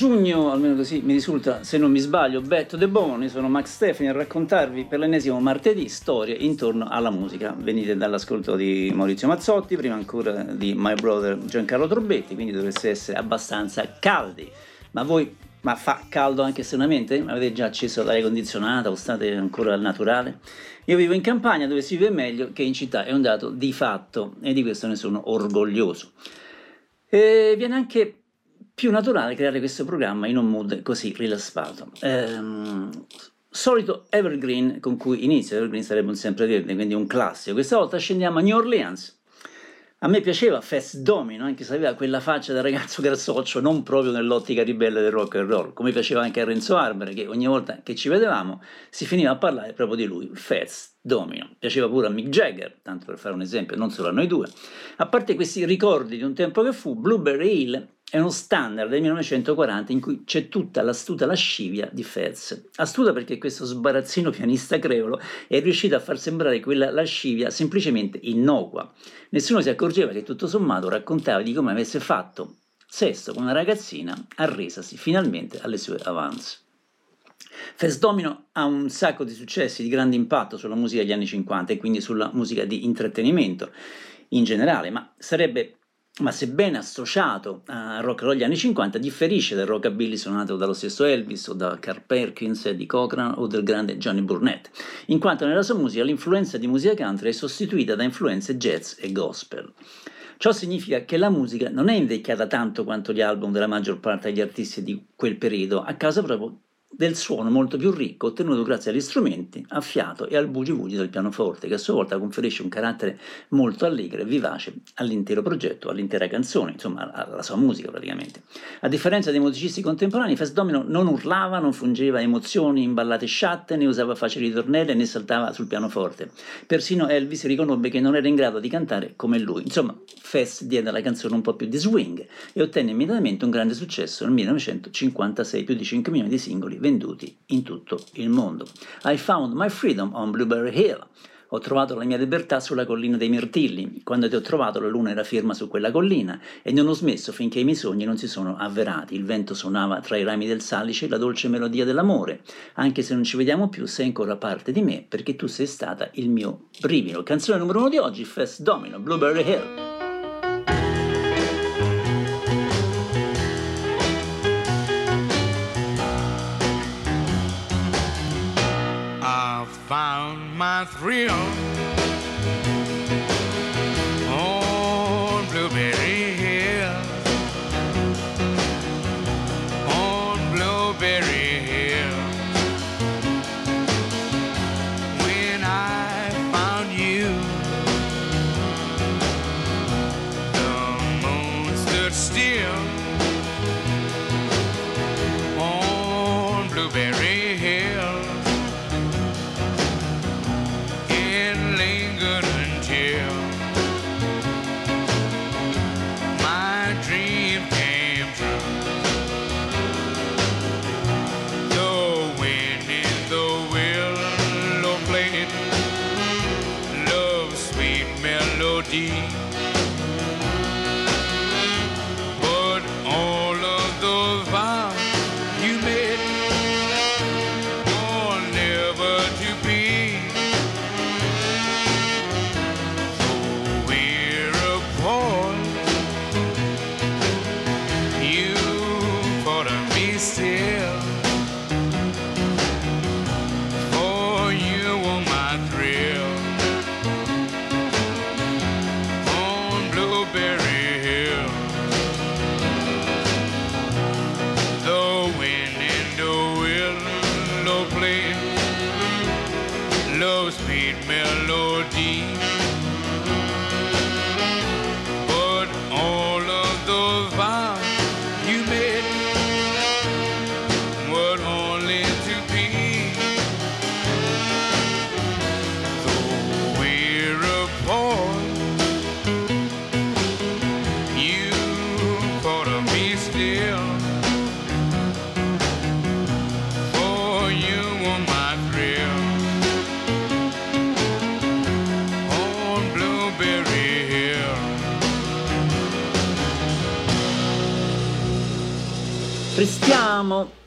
8 giugno, almeno così mi risulta, se non mi sbaglio, Betto De Boni, sono Max Stefani a raccontarvi per l'ennesimo martedì storie intorno alla musica. Venite dall'ascolto di Maurizio Mazzotti, prima ancora di My Brother Giancarlo Torbetti, quindi dovreste essere abbastanza caldi. Ma voi, ma fa caldo anche esternamente? Avete già acceso l'aria condizionata o state ancora al naturale? Io vivo in campagna dove si vive meglio che in città, è un dato di fatto e di questo ne sono orgoglioso. E viene anche più naturale creare questo programma in un mood così rilassato. Ehm, solito evergreen con cui inizia, evergreen sarebbe un sempreverde, quindi un classico. Questa volta scendiamo a New Orleans. A me piaceva Fest Domino, anche se aveva quella faccia da ragazzo grassoccio, non proprio nell'ottica ribelle del rock and roll, come piaceva anche a Renzo Arbore, che ogni volta che ci vedevamo si finiva a parlare proprio di lui, Fest Domino. Piaceva pure a Mick Jagger, tanto per fare un esempio, non solo a noi due. A parte questi ricordi di un tempo che fu, Blueberry Hill è uno standard del 1940 in cui c'è tutta l'astuta lascivia di Fez. Astuta perché questo sbarazzino pianista creolo è riuscito a far sembrare quella lascivia semplicemente innocua. Nessuno si accorgeva che tutto sommato raccontava di come avesse fatto sesto con una ragazzina arresasi finalmente alle sue avance. Fez Domino ha un sacco di successi di grande impatto sulla musica degli anni 50 e quindi sulla musica di intrattenimento in generale, ma sarebbe ma sebbene associato al rock and roll degli anni 50, differisce dal rockabilly suonato dallo stesso Elvis o da Carl Perkins, di Cochran o del grande Johnny Burnett, in quanto nella sua musica l'influenza di musica country è sostituita da influenze jazz e gospel. Ciò significa che la musica non è invecchiata tanto quanto gli album della maggior parte degli artisti di quel periodo, a causa proprio del suono molto più ricco ottenuto grazie agli strumenti, a fiato e al bugi-bugi del pianoforte, che a sua volta conferisce un carattere molto allegro e vivace all'intero progetto, all'intera canzone, insomma alla sua musica praticamente. A differenza dei musicisti contemporanei, Fest Domino non urlava, non fungeva emozioni in ballate sciatte, né usava facili ritornelle né saltava sul pianoforte. Persino Elvis riconobbe che non era in grado di cantare come lui. Insomma, Fest diede alla canzone un po' più di swing e ottenne immediatamente un grande successo nel 1956, più di 5 milioni di singoli venduti in tutto il mondo. I found my freedom on Blueberry Hill. Ho trovato la mia libertà sulla collina dei mirtilli. Quando ti ho trovato la luna era ferma su quella collina e non ho smesso finché i miei sogni non si sono avverati. Il vento suonava tra i rami del salice la dolce melodia dell'amore. Anche se non ci vediamo più, sei ancora parte di me perché tu sei stata il mio brivido. Canzone numero uno di oggi, Fest Domino, Blueberry Hill. My thrill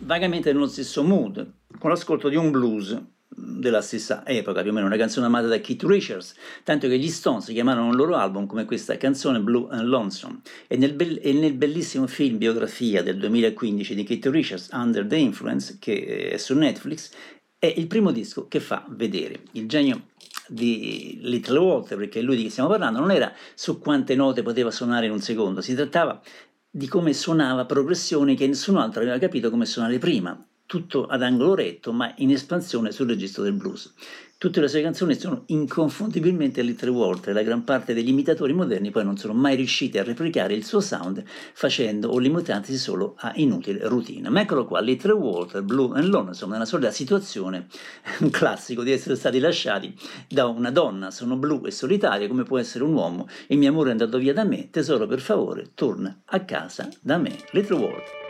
vagamente nello stesso mood, con l'ascolto di un blues della stessa epoca, più o meno una canzone amata da Keith Richards, tanto che gli Stones chiamarono il loro album come questa canzone Blue and Lonesome. E nel, be- e nel bellissimo film biografia del 2015 di Keith Richards, Under the Influence, che è su Netflix, è il primo disco che fa vedere il genio di Little Walter, perché lui di cui stiamo parlando non era su quante note poteva suonare in un secondo, si trattava di come suonava progressioni che nessun altro aveva capito come suonare prima, tutto ad angolo retto ma in espansione sul registro del blues. Tutte le sue canzoni sono inconfondibilmente Little Walter, la gran parte degli imitatori moderni poi non sono mai riusciti a replicare il suo sound facendo o limitandosi solo a inutile routine. Ma eccolo qua, Little Walter, Blue and Lonesome, nella solita situazione, un classico di essere stati lasciati da una donna, sono blu e solitaria come può essere un uomo, il mio amore è andato via da me, tesoro per favore, torna a casa da me, Little Walter.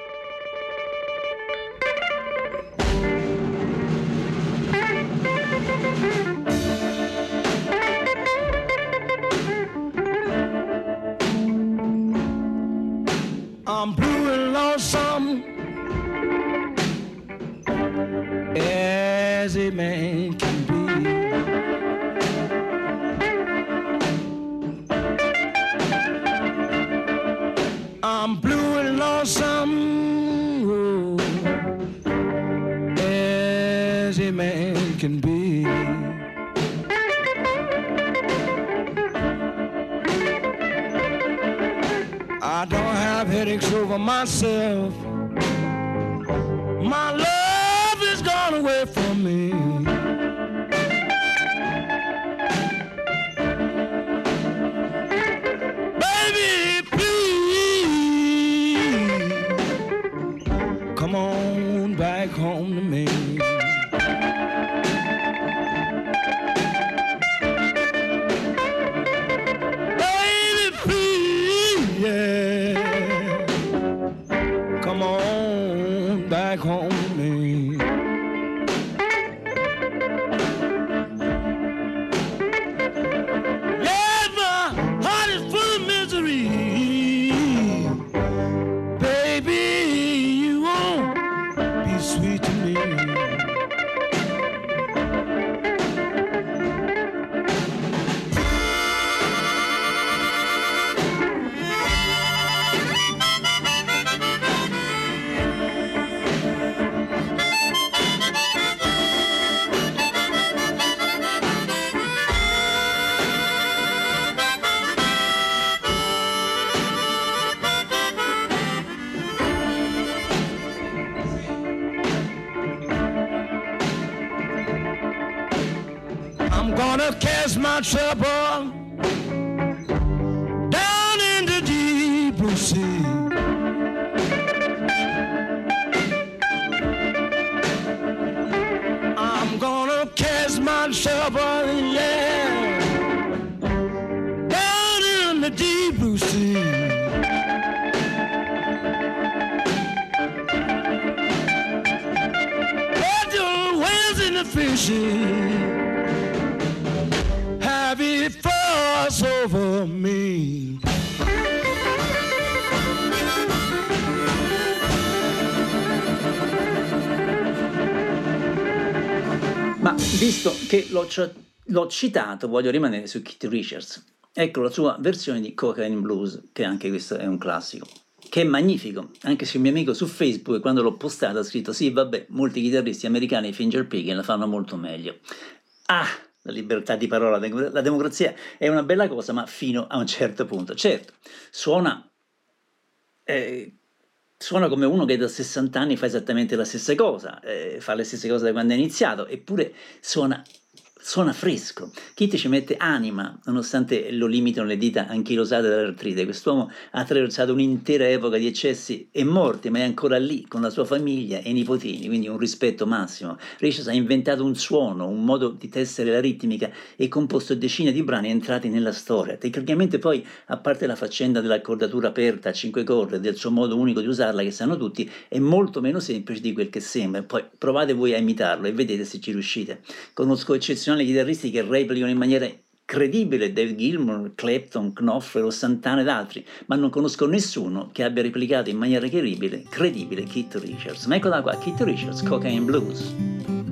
Lordship visto che l'ho, l'ho citato, voglio rimanere su Keith Richards. Ecco la sua versione di Cocaine Blues, che anche questo è un classico, che è magnifico, anche se un mio amico su Facebook, quando l'ho postato, ha scritto sì, vabbè, molti chitarristi americani finger la fanno molto meglio. Ah, la libertà di parola, la democrazia è una bella cosa, ma fino a un certo punto. Certo, suona eh, suona come uno che da 60 anni fa esattamente la stessa cosa, eh, fa le stesse cose da quando è iniziato, eppure suona, suona fresco. Kitty ci mette anima, nonostante lo limitino le dita anchilosate dall'artrite. Quest'uomo ha attraversato un'intera epoca di eccessi e morti, ma è ancora lì con la sua famiglia e i nipotini, quindi un rispetto massimo. Richards ha inventato un suono, un modo di tessere la ritmica e composto decine di brani entrati nella storia. Tecnicamente poi, a parte la faccenda dell'accordatura aperta a cinque corde e del suo modo unico di usarla che sanno tutti, è molto meno semplice di quel che sembra. Poi provate voi a imitarlo e vedete se ci riuscite. Conosco eccezionali chitarristi che replicano in maniera credibile David Gilmour, Clapton, Knopfler Santana ed altri, ma non conosco nessuno che abbia replicato in maniera credibile, credibile Keith Richards. Ma eccola qua, Keith Richards, Cocaine Blues.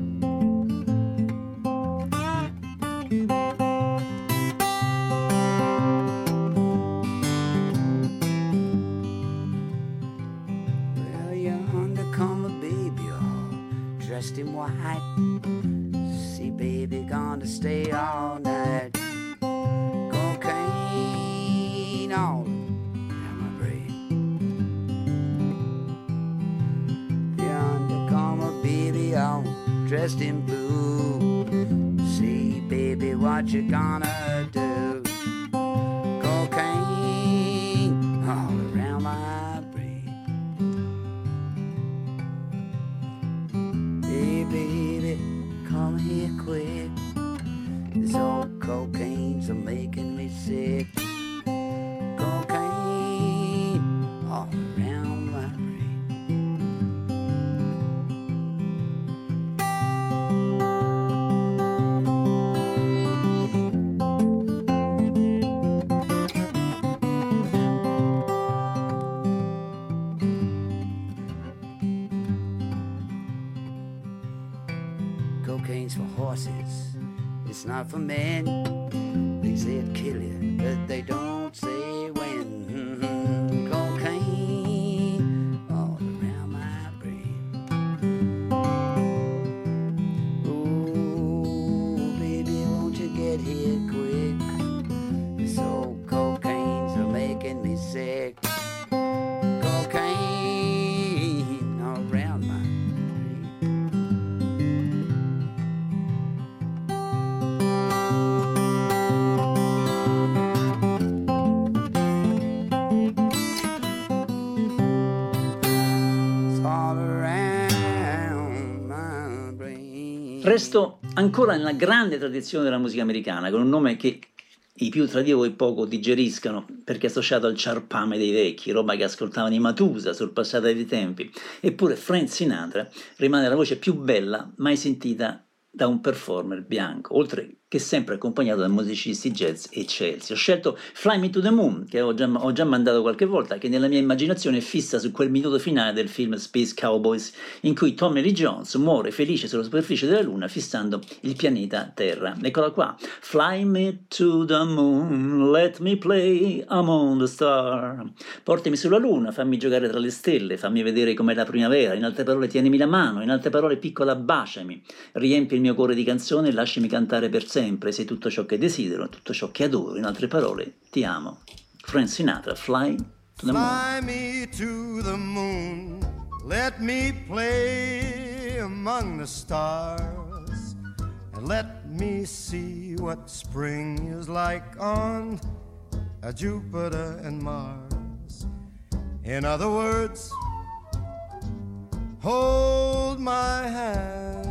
Sick. Cocaine all around my. Resto ancora nella grande tradizione della musica americana, con un nome che i più tra di voi poco digeriscano, perché associato al ciarpame dei vecchi, roba che ascoltavano i Matusa, sorpassata dei tempi. Eppure Frank Sinatra rimane la voce più bella mai sentita da un performer bianco, oltre che sempre accompagnato da musicisti jazz eccelsi. Ho scelto Fly Me to the Moon, che ho già, ho già mandato qualche volta, che nella mia immaginazione è fissa su quel minuto finale del film Space Cowboys, in cui Tommy Lee Jones muore felice sulla superficie della Luna fissando il pianeta Terra. Eccola qua. Fly me to the moon, let me play among the stars. Portami sulla Luna, fammi giocare tra le stelle, fammi vedere com'è la primavera. In altre parole, tienimi la mano, in altre parole, piccola, baciami. Riempi il mio cuore di canzoni e lasciami cantare per sempre. Sei tutto ciò che desidero, tutto ciò che adoro. In altre parole, ti amo. Frank Sinatra, Fly to the Moon. Fly me to the moon, let me play among the stars, and let me see what spring is like on uh, Jupiter and Mars. In other words, hold my hand.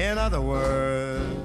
In other words,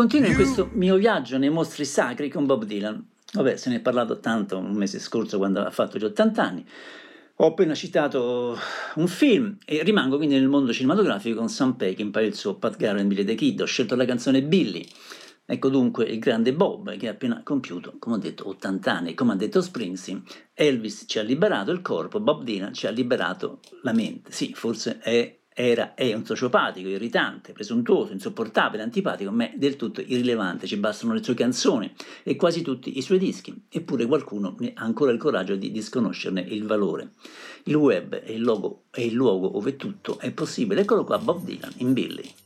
continuo in questo mio viaggio nei mostri sacri con Bob Dylan. Vabbè, se ne è parlato tanto un mese scorso quando ha fatto gli 80 anni. Ho appena citato un film e rimango quindi nel mondo cinematografico con Sam Peckinpah e il suo Pat Garrett Billy the Kid. Ho scelto la canzone Billy. Ecco dunque il grande Bob che ha appena compiuto, come ho detto, 80 anni. Come ha detto Springsteen, Elvis ci ha liberato il corpo, Bob Dylan ci ha liberato la mente. Sì, forse è era, è un sociopatico, irritante, presuntuoso, insopportabile, antipatico, ma è del tutto irrilevante, ci bastano le sue canzoni e quasi tutti i suoi dischi, eppure qualcuno ha ancora il coraggio di disconoscerne il valore. Il web è il, logo, è il luogo dove tutto è possibile, eccolo qua Bob Dylan in Billy.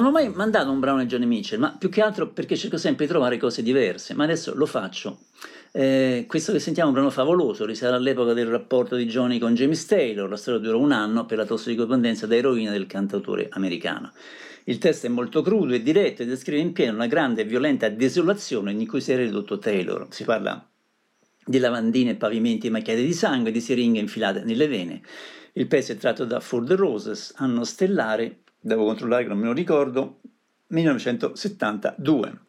Non ho mai mandato un brano a Johnny Mitchell, ma più che altro perché cerco sempre di trovare cose diverse, ma adesso lo faccio. Eh, questo che sentiamo è un brano favoloso, risale all'epoca del rapporto di Johnny con James Taylor, la storia durò un anno per la tossicodipendenza da eroina del cantautore americano. Il testo è molto crudo e diretto e descrive in pieno una grande e violenta desolazione in cui si è ridotto Taylor. Si parla di lavandine e pavimenti macchiati di sangue, di siringhe infilate nelle vene. Il pezzo è tratto da For the Roses, anno stellare, devo controllare che non me lo ricordo, 1972.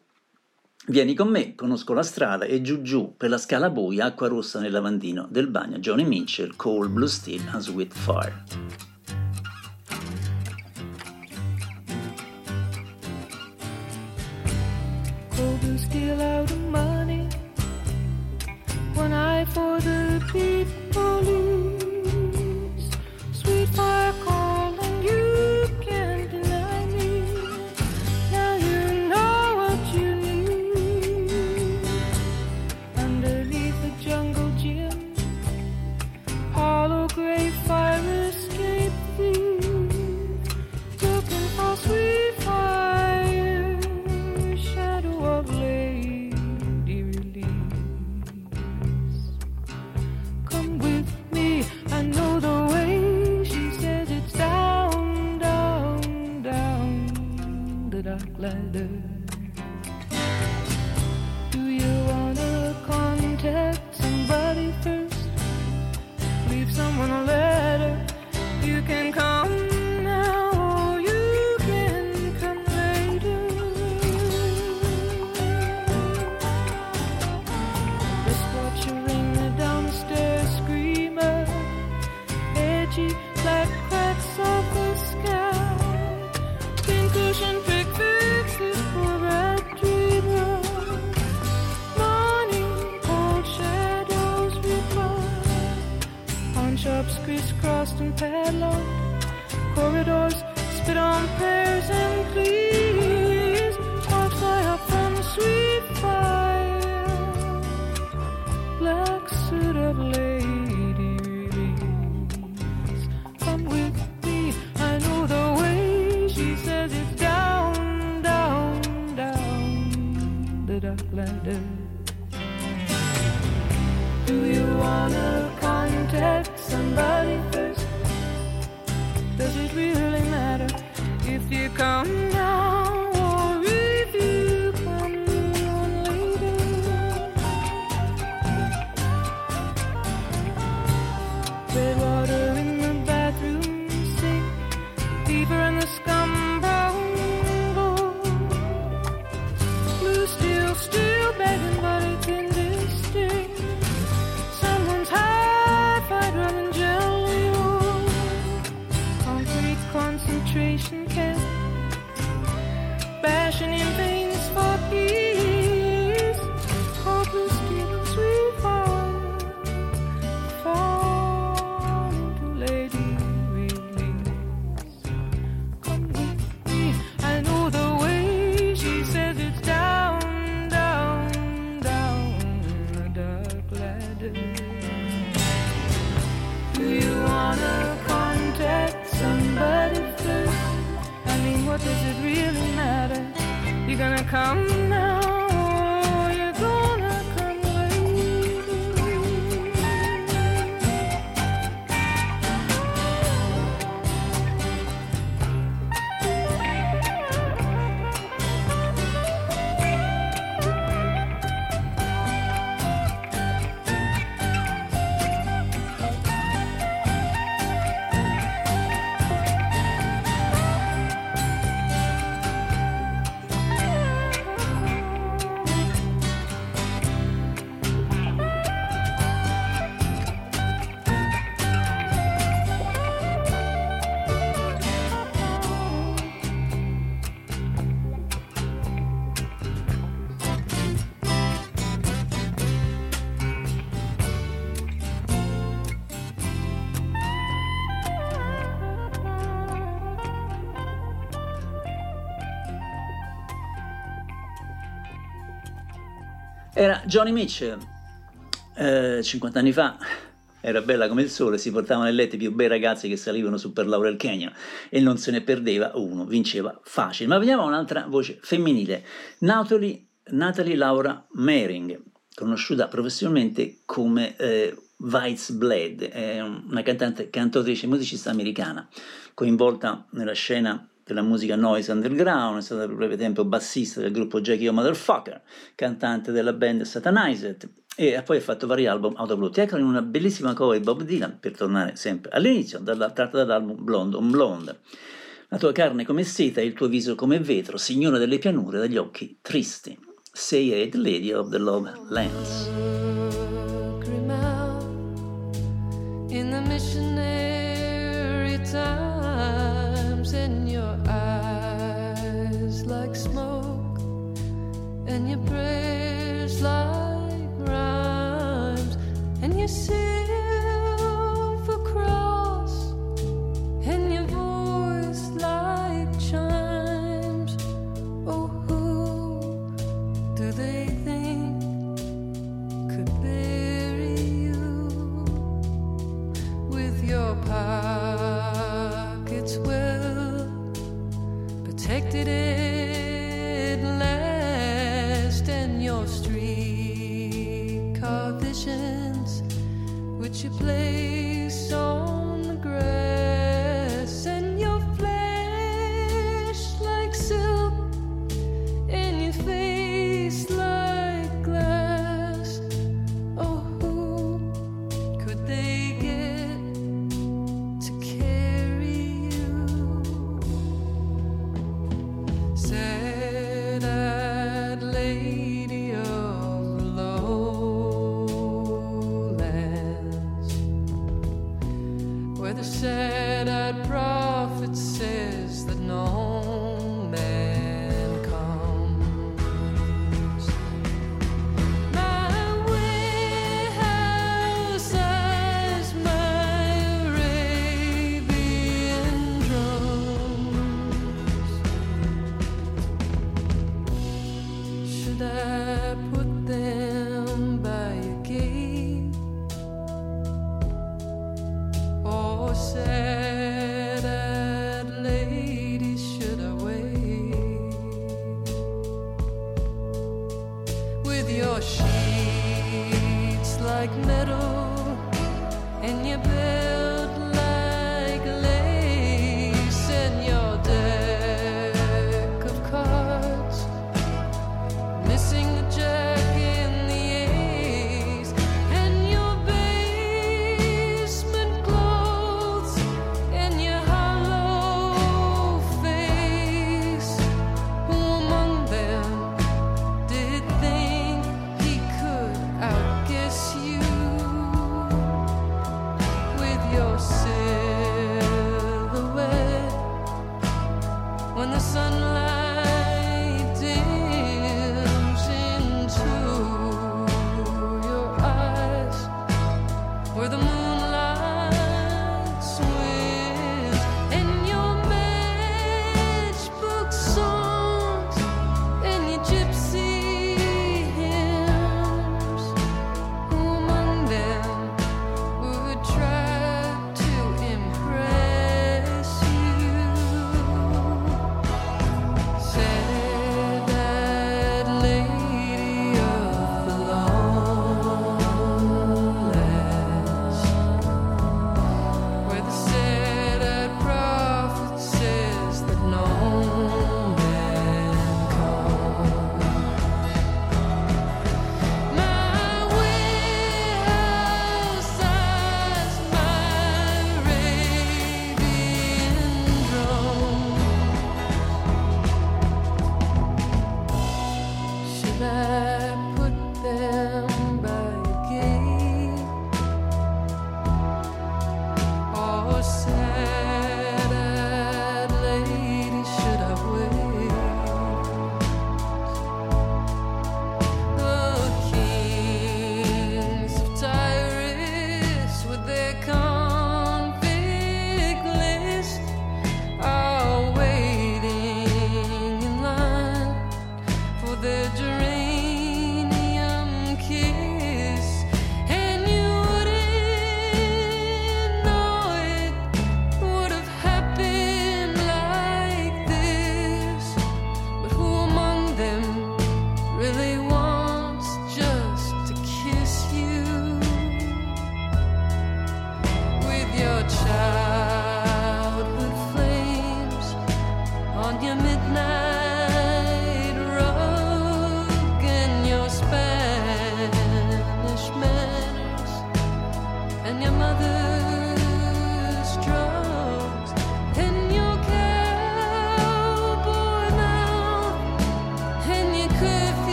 Vieni con me, conosco la strada e giù giù per la scala buia, acqua rossa nel lavandino del bagno. Johnny Mitchell, Coal Blue Steel and Sweet Fire. Coal blue out of money. One eye for the people lose. Sweet fire calling, the Era Johnny Mitchell, eh, 50 anni fa, era bella come il sole, si portavano nel letto i più bei ragazzi che salivano su per Laurel Canyon e non se ne perdeva uno, vinceva facile. Ma vediamo un'altra voce femminile, Natalie, Natalie Laura Mering, conosciuta professionalmente come eh, Weitz Blade, è una cantante, cantautrice e musicista americana, coinvolta nella scena della musica noise underground, è stata per breve tempo bassista del gruppo Jackie O Motherfucker, cantante della band Satanized e poi ha fatto vari album autoprodotti. Ecco in una bellissima cover di Bob Dylan, per tornare sempre all'inizio, dalla, tratta dall'album Blonde on Blonde. La tua carne come seta e il tuo viso come vetro, signora delle pianure dagli occhi tristi. Say it, Lady of the Love Lands. In the missionary and your eyes like smoke, and your prayers like rhymes, and your silver cross, and your voice like chimes. Oh, who do they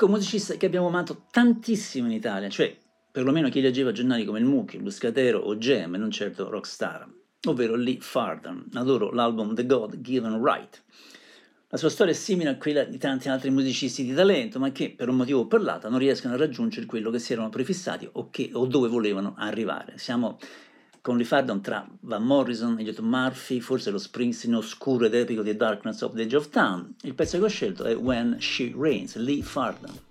Ecco un musicista che abbiamo amato tantissimo in Italia, cioè perlomeno chi leggeva giornali come il Mucchio, lo Scatero o Gem, e non certo Rockstar. ovvero Lee Farden. Adoro l'album The God Given Right. La sua storia è simile a quella di tanti altri musicisti di talento, ma che per un motivo o per l'altro non riescono a raggiungere quello che si erano prefissati o, che, o dove volevano arrivare. Siamo con Lee Farden tra Van Morrison, Elliot Murphy, forse lo Springsteen oscuro ed epico di Darkness of the Edge of Town. Il pezzo che ho scelto è When She Reigns, Lee Farden.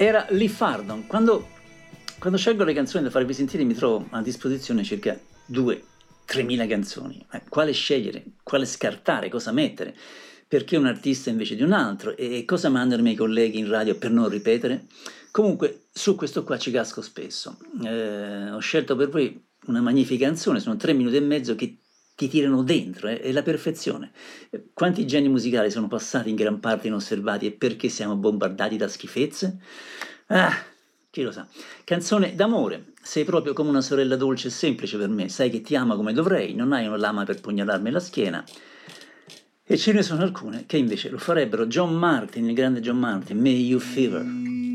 Era Lee Fardon. Quando, quando scelgo le canzoni da farvi sentire mi trovo a disposizione circa 2-3 mila canzoni. Eh, quale scegliere? Quale scartare? Cosa mettere? Perché un artista invece di un altro? E cosa mandano i miei colleghi in radio per non ripetere? Comunque su questo qua ci casco spesso. Eh, ho scelto per voi una magnifica canzone, sono tre minuti e mezzo che ti tirano dentro, eh, è la perfezione. Eh, Quanti geni musicali sono passati in gran parte inosservati e perché siamo bombardati da schifezze? Ah, chi lo sa. Canzone d'amore, sei proprio come una sorella dolce e semplice per me, sai che ti ama come dovrei, non hai una lama per pugnalarmi la schiena. E ce ne sono alcune che invece lo farebbero. John Martin, il grande John Martin, May You Fever.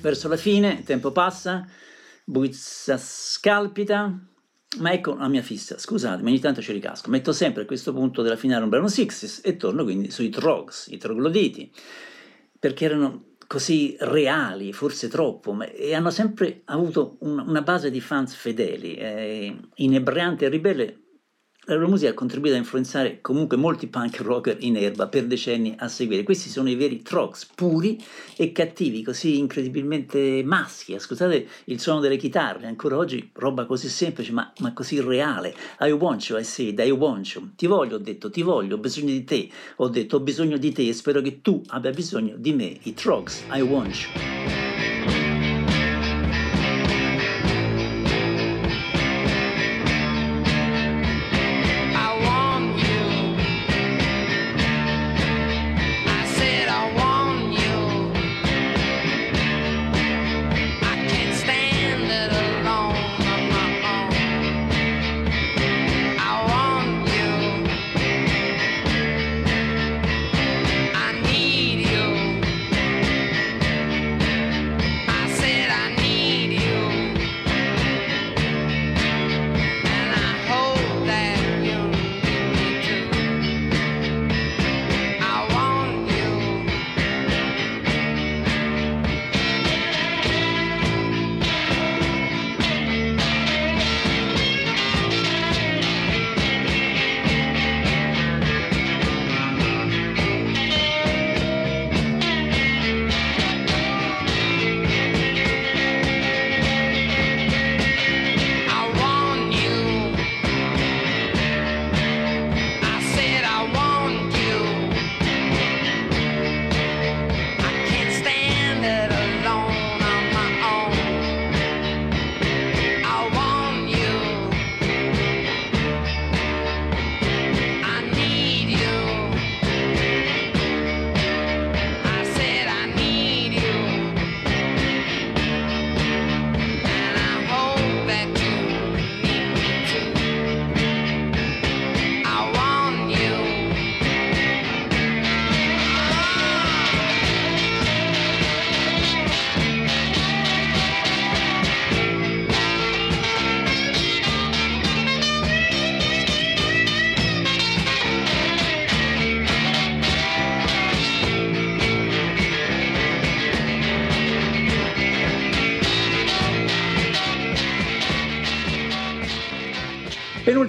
Verso la fine, il tempo passa, Buizza scalpita, ma ecco la mia fissa, scusatemi, ogni tanto ci ricasco, metto sempre a questo punto della finale un brano Sixes e torno quindi sui trogs, i trogloditi, perché erano così reali, forse troppo, ma- e hanno sempre avuto un- una base di fans fedeli, eh, inebriante e ribelle. La loro musica ha contribuito a influenzare comunque molti punk rocker in erba per decenni a seguire. Questi sono i veri trogs, puri e cattivi, così incredibilmente maschi. Ascoltate il suono delle chitarre, ancora oggi roba così semplice ma, ma così reale. I want you, I said, I want you. Ti voglio, ho detto, ti voglio, ho bisogno di te. Ho detto, ho bisogno di te e spero che tu abbia bisogno di me. I trogs, I want you.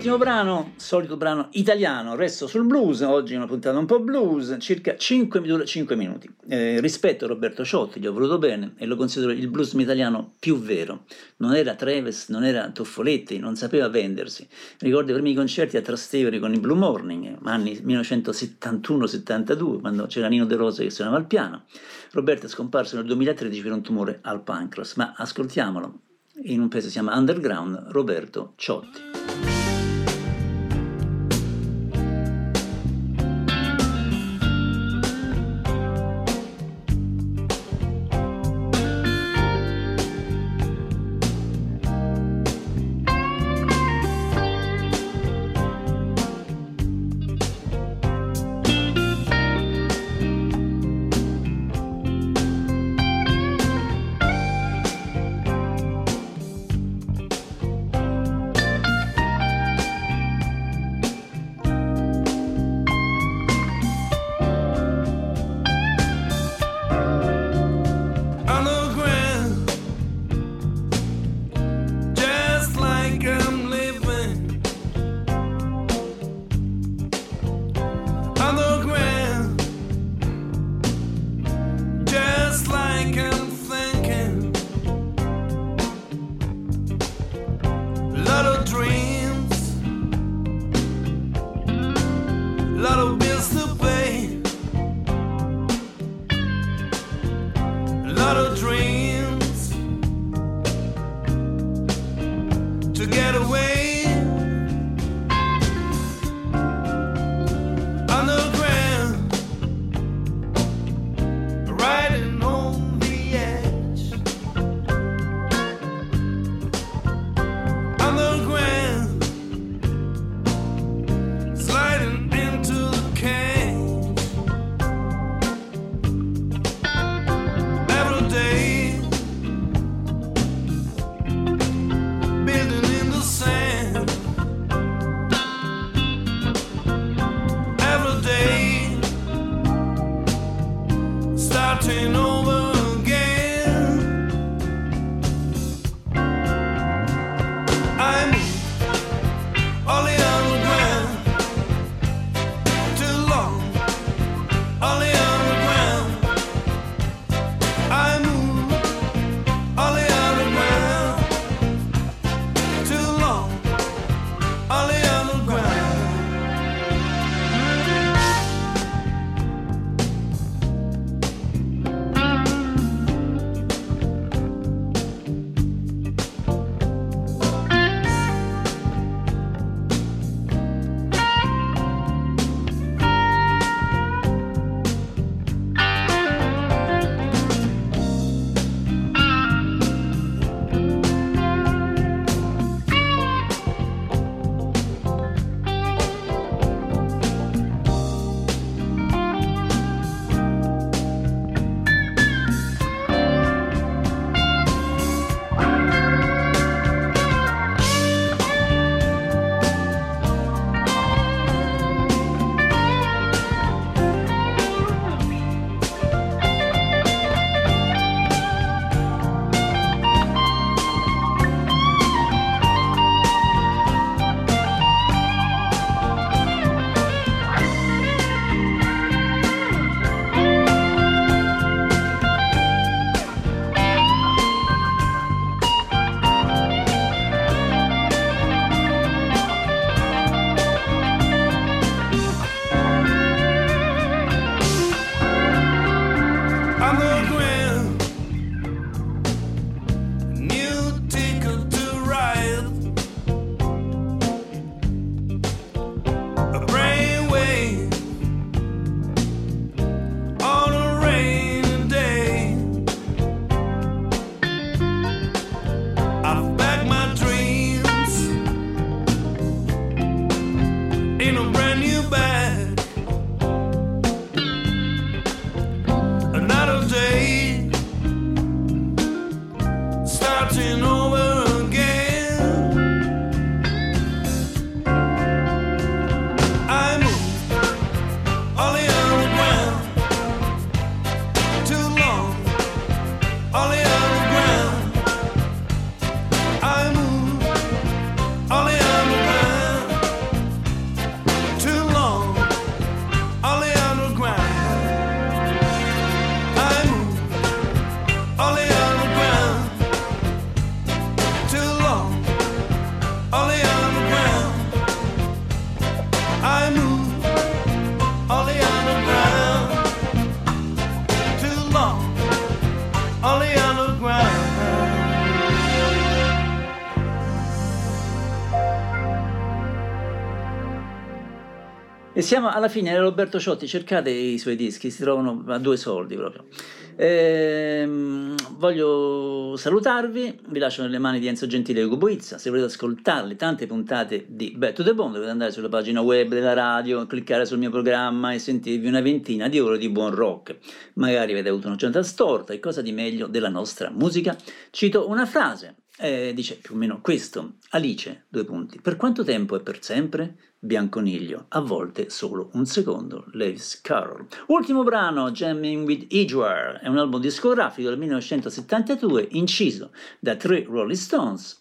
Penultimo brano, solito brano italiano, resto sul blues, oggi una puntata un po' blues, circa 5, dura 5 minuti. Eh, rispetto a Roberto Ciotti, gli ho voluto bene e lo considero il blues italiano più vero. Non era Treves, non era Tuffoletti, non sapeva vendersi. Ricordo i primi concerti a Trastevere con i Blue Morning, anni 1971-72, quando c'era Nino De Rosa che suonava il piano. Roberto è scomparso nel 2013 per un tumore al pancreas, ma ascoltiamolo. In un pezzo si chiama Underground, Roberto Ciotti. Siamo alla fine di Roberto Ciotti, cercate i suoi dischi, si trovano a due soldi proprio. Ehm, voglio salutarvi, vi lascio nelle mani di Enzo Gentile e Ugo Boizza, se volete ascoltarle tante puntate di Back to the Bone dovete andare sulla pagina web della radio, cliccare sul mio programma e sentirvi una ventina di ore di buon rock. Magari avete avuto una giornata storta e cosa di meglio della nostra musica. Cito una frase, eh, dice più o meno questo, Alice, due punti, per quanto tempo e per sempre? Bianconiglio, a volte solo un secondo, Lewis Carroll. Ultimo brano, Jamming with Edgeware, è un album discografico del 1972 inciso da tre Rolling Stones,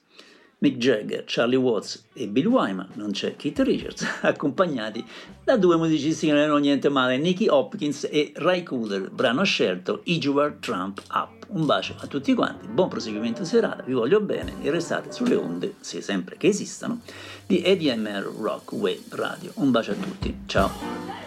Mick Jagger, Charlie Watts e Bill Wyman, non c'è Keith Richards, accompagnati da due musicisti che non erano niente male, Nicky Hopkins e Ray Cooder, brano scelto Edgeware Trump Up. Un bacio a tutti quanti, buon proseguimento serata, vi voglio bene e restate sulle onde, se sempre che esistano, di ADMR Rock Web Radio. Un bacio a tutti, ciao!